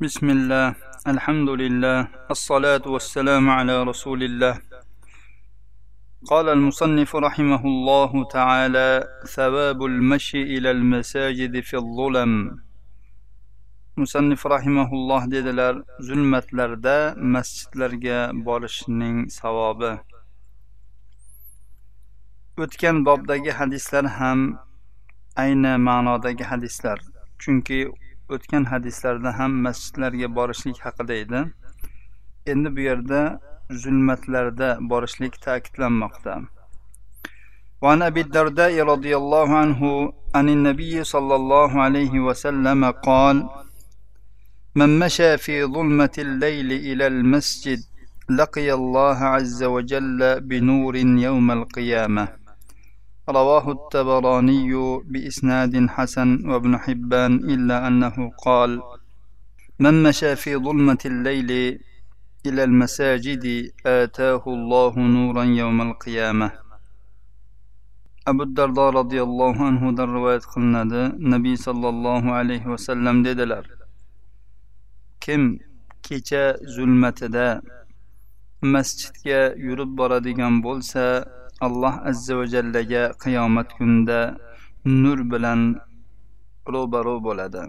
بسم الله الحمد لله الصلاة والسلام على رسول الله قال المصنف رحمه الله تعالى ثواب المشي إلى المساجد في الظلم musannif rahimaulloh dedilar zulmatlarda masjidlarga borishning savobi o'tgan bobdagi hadislar ham ayni ma'nodagi hadislar chunki o'tgan hadislarda ham masjidlarga borishlik haqida edi endi bu yerda zulmatlarda borishlik ta'kidlanmoqda وعن أبي الدرداء رضي الله عنه عن النبي صلى الله عليه وسلم قال من مشى في ظلمة الليل إلى المسجد لقي الله عز وجل بنور يوم القيامة رواه التبراني بإسناد حسن وابن حبان إلا أنه قال من مشى في ظلمة الليل إلى المساجد آتاه الله نورا يوم القيامة أبو الدرداء رضي الله عنه در رواية قلنا نبي صلى الله عليه وسلم dedilar kim kecha zulmatida masjidga yurib boradigan bo'lsa alloh azza va jallaga qiyomat kunida nur bilan ro'baro bo'ladi.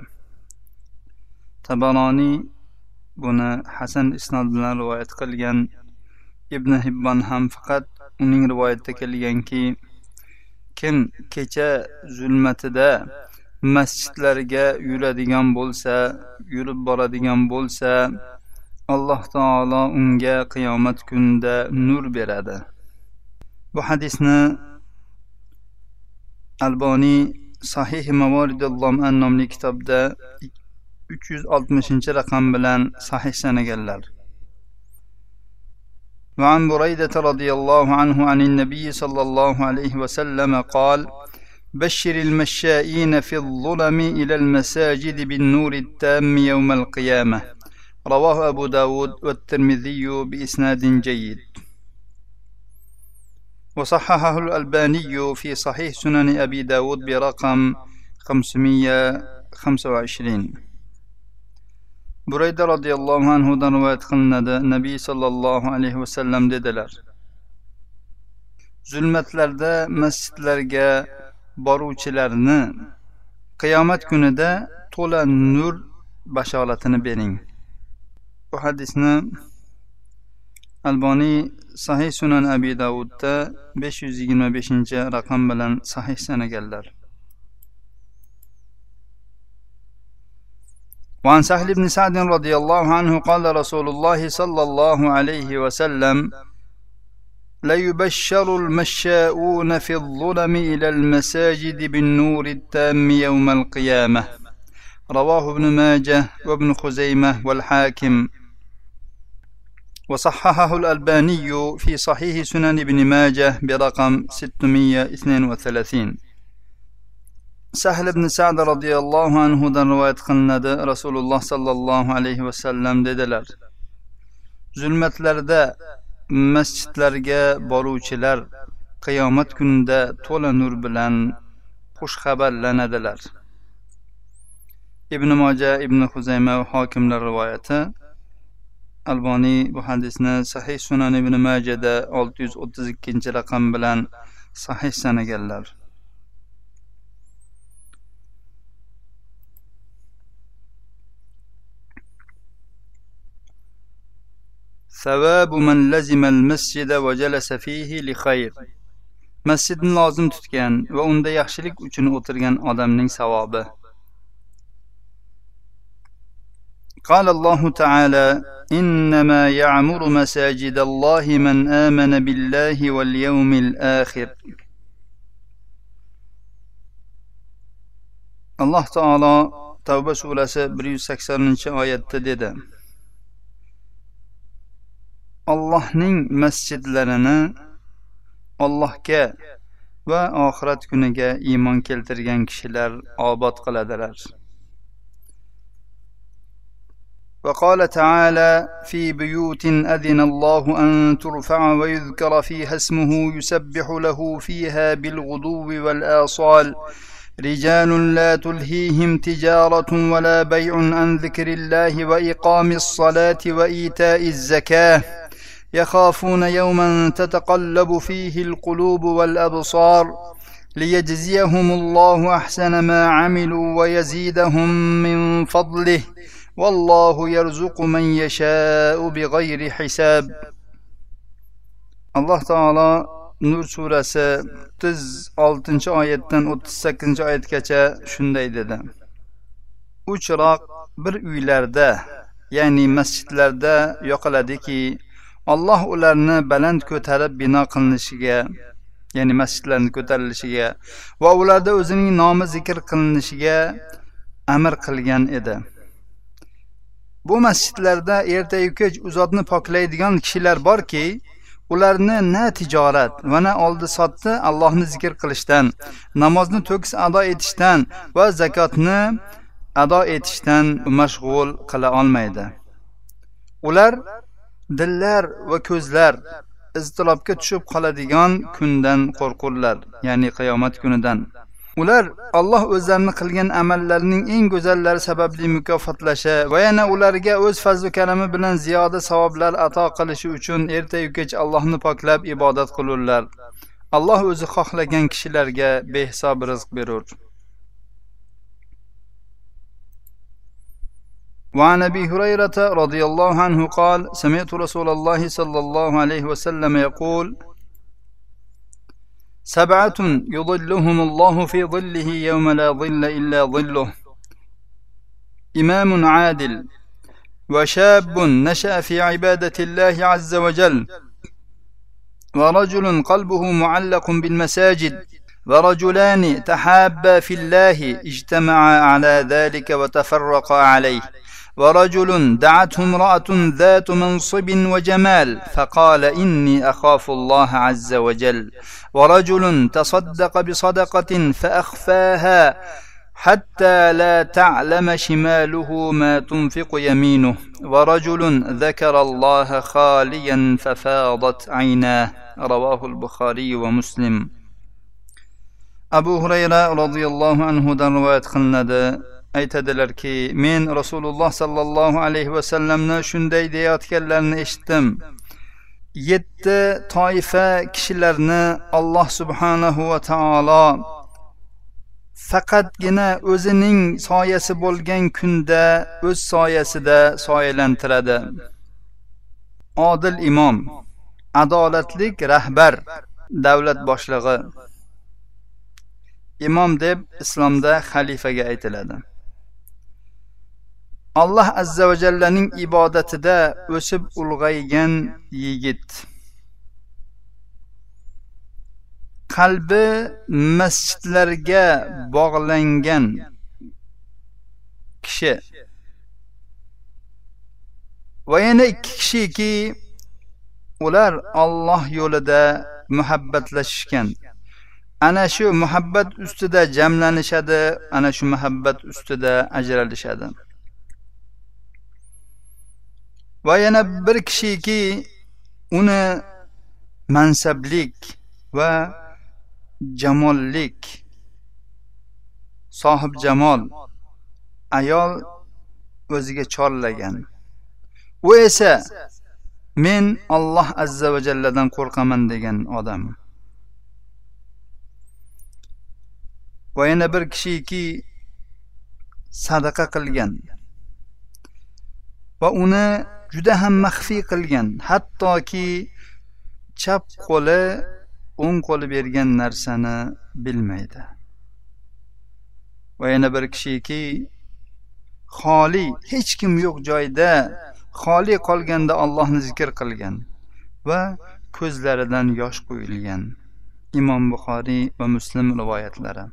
Tabaroniy buni hasan isnod bilan rivoyat qilgan. Ibn hibbon ham faqat uning rivoyatida kelganki kim kecha zulmatida masjidlarga yuradigan bo'lsa yurib boradigan bo'lsa alloh taolo unga qiyomat kunida nur beradi. bu hadisni alboniy sahih mavoridulloman nomli kitobda uch yuz oltmishinchi raqam bilan sahih sanaganlar وعن بريدة رضي الله عنه عن النبي صلى الله عليه وسلم قال بشر المشائين في الظلم إلى المساجد بالنور التام يوم القيامة رواه أبو داود والترمذي بإسناد جيد وصححه الألباني في صحيح سنن أبي داود برقم 525 burayda roziyallohu anhudan rivoyat qilinadi nabiy sollallohu alayhi vasallam dedilar zulmatlarda masjidlarga boruvchilarni qiyomat kunida to'la nur bashoratini bering bu hadisni alboniy sahih sunan abi davudda besh yuz yigirma beshinchi raqam bilan sahih sanaganlar. وعن سهل بن سعد رضي الله عنه قال رسول الله صلى الله عليه وسلم ليبشر المشاؤون في الظلم إلى المساجد بالنور التام يوم القيامة رواه ابن ماجه وابن خزيمة والحاكم وصححه الألباني في صحيح سنن ابن ماجه برقم 632 sahl ibn sad roziyallohu anhudan rivoyat qilinadi rasululloh sollallohu alayhi vasallam dedilar zulmatlarda masjidlarga boruvchilar qiyomat kunida to'la nur bilan xushxabarlanadilar ibn moja ibn huzayma va hokimlar rivoyati alboniy bu hadisni sahih sunan ibn majada olti yuz o'ttiz ikkinchi raqam bilan sahih sanaganlar. Savabu man lazimal masjida va jalasa fihi li xayr masjidni lozim tutgan va unda yaxshilik uchun o'tirgan odamning savobi. قال الله تعالى إنما يعمر مساجد الله من آمن بالله واليوم الآخر alloh taolo tavba surasi bir yuz saksoninchi oyatda dedi ollohning masjidlarini ollohga va oxirat kuniga iymon keltirgan kishilar obod qiladilar وقال تعالى في بيوت أذن الله أن ترفع ويذكر فيها اسمه يسبح له فيها بالغدو والآصال. رجال لا تلهيهم تجارة ولا بيع عن ذكر الله وإقام الصلاة وإيتاء الزكاة. يخافون يوما تتقلب فيه القلوب والأبصار. ليجزيهم الله أحسن ما عملوا ويزيدهم من فضله. Vallahu yerzuqu men yasha'u bighayri hisab. Alloh taolo Nur surasi 36-oyatdan 38-oyatgacha shunday dedi. Uch chiroq bir uylarda, ya'ni masjidlarda yoqiladiki, Alloh ularni baland ko'tarib bino qilinishiga, ya'ni masjidlarni ko'tarilishiga va ularda o'zining nomi zikr qilinishiga amr qilgan edi. Bu masjidlarda ertayu kech u zotni poklaydigan kishilar borki ularni na tijorat va na oldi sotdi allohni zikr qilishdan namozni to'kis ado etishdan va zakotni ado etishdan mashg'ul qila olmaydi. Ular dillar va ko'zlar iztilobga tushib qoladigan kundan qo'rqurlar ya'ni qiyomat kunidan. ular alloh o'zlarini qilgan amallarining eng go'zallari sababli mukofotlashi va yana ularga o'z fazli karami bilan ziyoda savoblar ato qilishi uchun ertayu kech allohni poklab ibodat qilurlar alloh o'zi xohlagan kishilarga behisob rizq berur وعن ابي هريره رضي الله عنه قال سمعت رسول الله صلى الله عليه وسلم يقول سبعة يظلهم الله في ظله يوم لا ظل إلا ظله. إمام عادل وشاب نشأ في عبادة الله عز وجل. ورجل قلبه معلق بالمساجد. ورجلان تحابا في الله اجتمعا على ذلك وتفرقا عليه. ورجل دعته امرأة ذات منصب وجمال فقال إني أخاف الله عز وجل. ورجل تصدق بصدقة فأخفاها حتى لا تعلم شماله ما تنفق يمينه. ورجل ذكر الله خاليا ففاضت عيناه. رواه البخاري ومسلم. أبو هريرة رضي الله عنه rivoyat qilinadi aytadilarki men rasululloh sollallohu alayhi vasallamni shunday deyayotganlarini eshitdim. Yetti toifa kishilarni alloh subhanahu va taolo faqatgina o'zining soyasi bo'lgan kunda o'z soyasida soyalantiradi. Odil imom adolatlik rahbar davlat boshlig'i. Imom deb islomda xalifaga aytiladi. Alloh azza va jallaning ibodatida o'sib ulg'aygan yigit. Qalbi masjidlarga bog'langan kishi. Va yana ikki kishiki ular Alloh yo'lida muhabbatlashishgan. Ana shu muhabbat ustida jamlanishadi ana shu muhabbat ustida ajralishadi. Va yana bir kishiki uni mansablik va jamollik. Sohib jamol ayol o'ziga chorlagan. U esa men Alloh azza va jalladan qo'rqaman degan odam. Va yana bir kishiki sadaqa qilgan. Va uni juda ham maxfiy qilgan hattoki chap qo'li o'ng qo'li bergan narsani bilmaydi. Va yana bir kishiki xoli hech kim yo'q joyda xoli qolganda Allohni zikr qilgan va ko'zlaridan yosh quyilgan imom buxoriy va muslim rivoyatlari.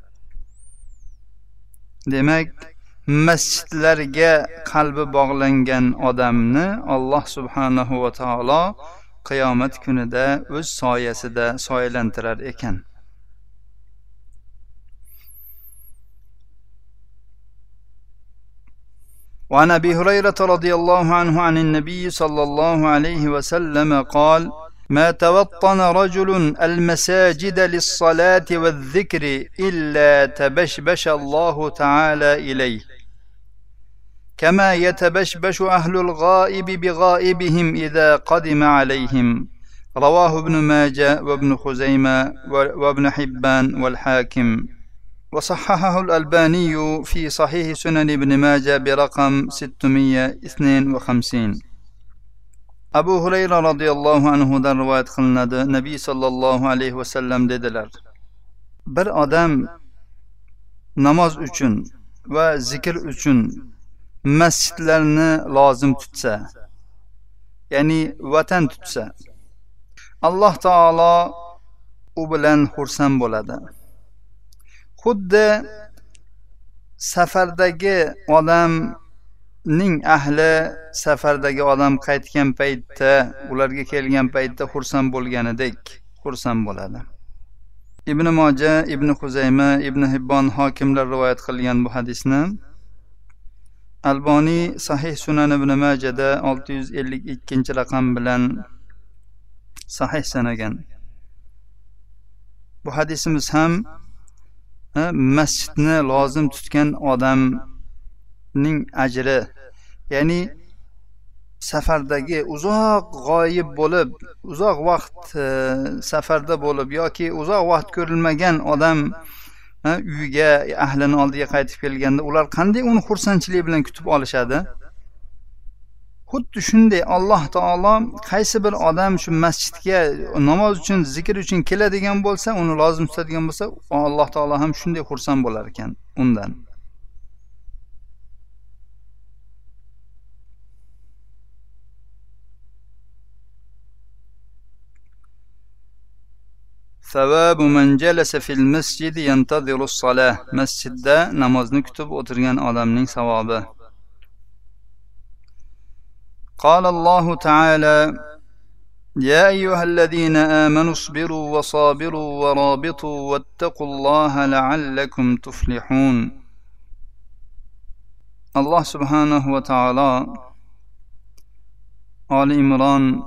Demak masjidlarga qalbi bog'langan odamni alloh subhanahu va taolo qiyomat kunida o'z soyasida soyalantirar ekan وعن ابي هريره رضي الله عنه عن النبي صلى الله عليه وسلم قال ما توطن رجل المساجد للصلاة والذكر إلا تبشبش الله تعالى إليه كما يتبشبش أهل الغائب بغائبهم إذا قدم عليهم. رواه ابن ماجة وابن خزيمة وابن حبان والحاكم. وصححه الألباني في صحيح سنن ابن ماجة برقم 652 أبو هريرة رضي الله عنه در رواية قلنا نبي صلى الله عليه وسلم ددلر بر آدم نماز üçün ve zikir üçün masjidlarni lozim tutsa ya'ni vatan tutsa alloh taolo u bilan xursand bo'ladi. Xuddi safardagi odamning ahli safardagi odam qaytgan paytda ularga kelgan paytda xursand bo'lganidek xursand bo'ladi. Ibn moja ibn huzayma ibn hibbon hokimlar rivoyat qilgan bu hadisni alboniy sahih sunan ibn majada olti yuz ellik ikkinchi raqam bilan sahih sanagan. Bu hadisimiz ham e, masjidni lozim tutgan odamning ajri ya'ni safardagi uzoq g'oyib bo'lib uzoq vaqt e, safarda bo'lib yoki uzoq vaqt ko'rilmagan odam uyiga e, ahlini oldiga qaytib kelganda ular qanday uni xursandchilik bilan kutib olishadi? Xuddi shunday alloh taolo qaysi bir odam shu masjidga namoz uchun zikr uchun keladigan bo'lsa uni lozim tutadigan bo'lsa alloh taolo ham shunday xursand bo'lar ekan undan. ثواب من جلس في المسجد ينتظر الصلاة مسجد نماز نكتب o'tirgan odamning savobi. قال الله تعالى يا أيها الذين آمنوا اصبروا وصابروا ورابطوا واتقوا الله لعلكم تفلحون الله سبحانه وتعالى آل إمران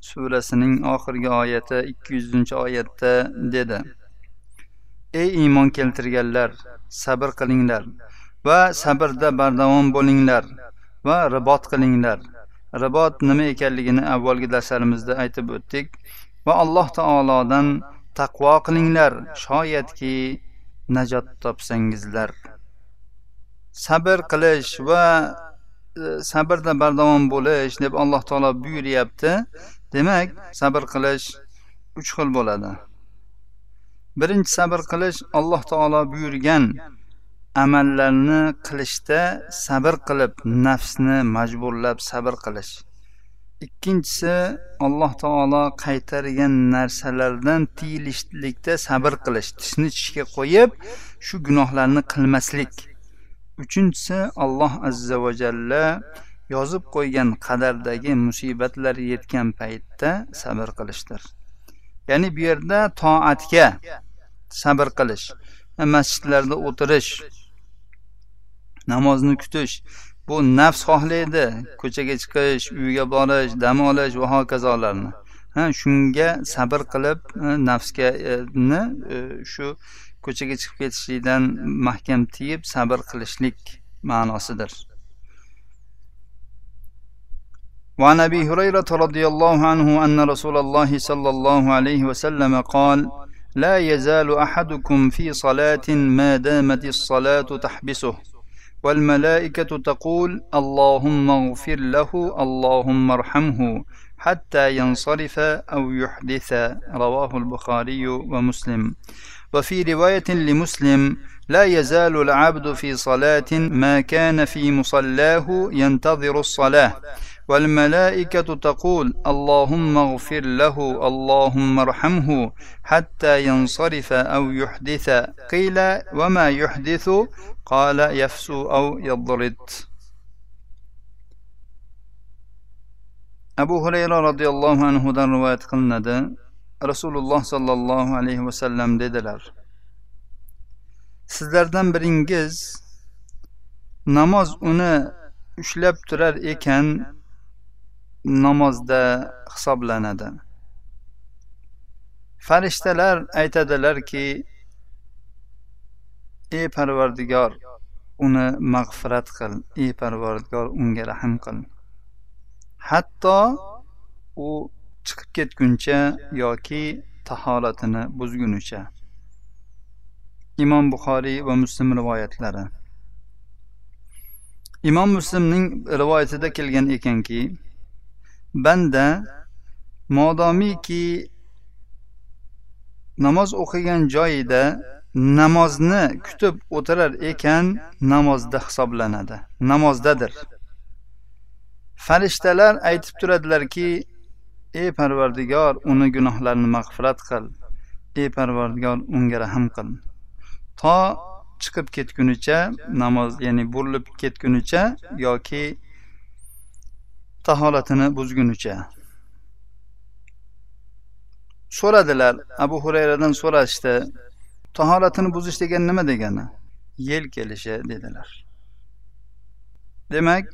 surasining oxirgi oyati ikki yuzinchi oyatda dedi. Ey iymon keltirganlar sabr qilinglar va sabrda bardavom bo'linglar va ribot qilinglar. Ribot nima ekanligini avvalgi darslarimizda aytib o'tdik va alloh taolodan taqvo qilinglar shoyatki najot topsangizlar. Sabr qilish va E, sabrda bardavom bo'lish deb alloh taolo buyuryapti. Demak sabr qilish uch xil bo'ladi. Birinchi sabr qilish alloh taolo buyurgan amallarni qilishda sabr qilib nafsni majburlab sabr qilish. Ikkinchisi alloh taolo qaytargan narsalardan tiyilishlikda sabr qilish tishni tishga qo'yib shu gunohlarni qilmaslik. Uchinchisi alloh azza va jalla yozib qo'ygan qadardagi musibatlar yetgan paytda sabr qilishdir. Ya'ni bu yerda toatga sabr qilish masjidlarda o'tirish namozni kutish bu nafs xohlaydi. Ko'chaga chiqish uyga borish dam olish va hokazolarni. Ha shunga sabr qilib e, nafsga e, e shu ko'chaga chiqib ketishlikdan mahkam tiyib sabr qilishlik ma'nosidir. وعن ابي هريره رضي الله عنه ان رسول الله صلى الله عليه وسلم قال لا يزال احدكم في صلاه ما دامت الصلاه تحبسه والملائكه تقول اللهم اغفر له اللهم ارحمه حتى ينصرف أو يحدث رواه البخاري ومسلم وفي رواية لمسلم لا يزال العبد في صلاة ما كان في مصلاه ينتظر الصلاة. والملائكة تقول اللهم اغفر له اللهم ارحمه حتى ينصرف أو يحدث. قيل وما يحدث؟ قال يفسو أو يضرد. abu hurayra roziyallohu anhudan rivoyat qilinadi rasululloh sollallohu alayhi vasallam dedilar sizlardan biringiz namoz uni ushlab turar ekan namozda hisoblanadi. Farishtalar aytadilarki ey parvardigor uni mag'firat qil ey parvardigor unga rahm qil. Hatto u chiqib ketguncha yoki tahoratini buzgunicha. Imom buxoriy va muslim rivoyatlari. Imom muslimning rivoyatida kelgan ekanki banda modomiki namoz o'qigan joyida namozni kutib o'tirar ekan namozda hisoblanadi. Namozdadir. Farishtalar aytib turadilarki ey parvardigor uni gunohlarini mag'firat qil. Ey parvardigor unga rahm qil. To chiqib ketgunicha namoz ya'ni burilib ketgunicha yoki tahoratini buzgunicha. So'radilar abu hurayradan so'rashdi tahoratini buzish degan nima degani? Yel kelishi dedilar. Demak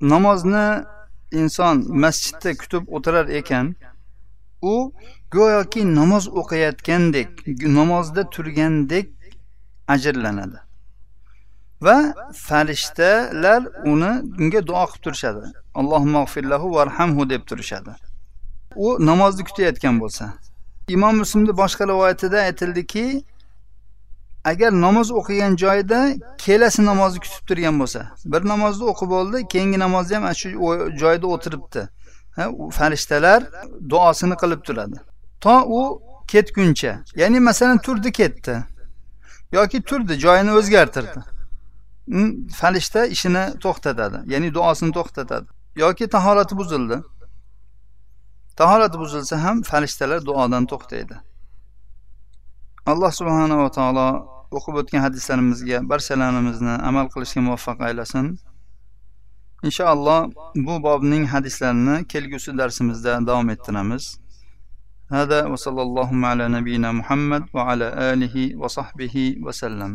namozni inson masjidda kutib o'tirar ekan u go'yoki namoz o'qiyotgandek namozda turgandek ajrlanadi. Va farishtalar uni unga duo qilib turishadi. Allohumag'firlahu varhamhu deb turishadi. U namozni kutayotgan bo'lsa. Imom muslimni boshqa rivoyatida aytildiki agar namoz o'qigan joyida kelasi namozni kutib turgan bo'lsa bir namozni o'qib oldi keyingi namozni ham shu joyda o'tiribdi. Farishtalar duosini qilib turadi. To u ketguncha ya'ni masalan turdi ketdi yoki turdi joyini o'zgartirdi. Farishta ishini to'xtatadi ya'ni duosini to'xtatadi yoki tahorati buzildi. Tahorati buzilsa ham farishtalar duodan to'xtaydi. alloh subhanava taolo o'qib o'tgan hadislarimizga barchalarimizni amal qilishga muvaffaq aylasin inshaalloh bu bobning hadislarini kelgusi darsimizda davom ettiramiz هذا وصلى اللهم على نبينا محمد وعلى آله وصحبه وسلم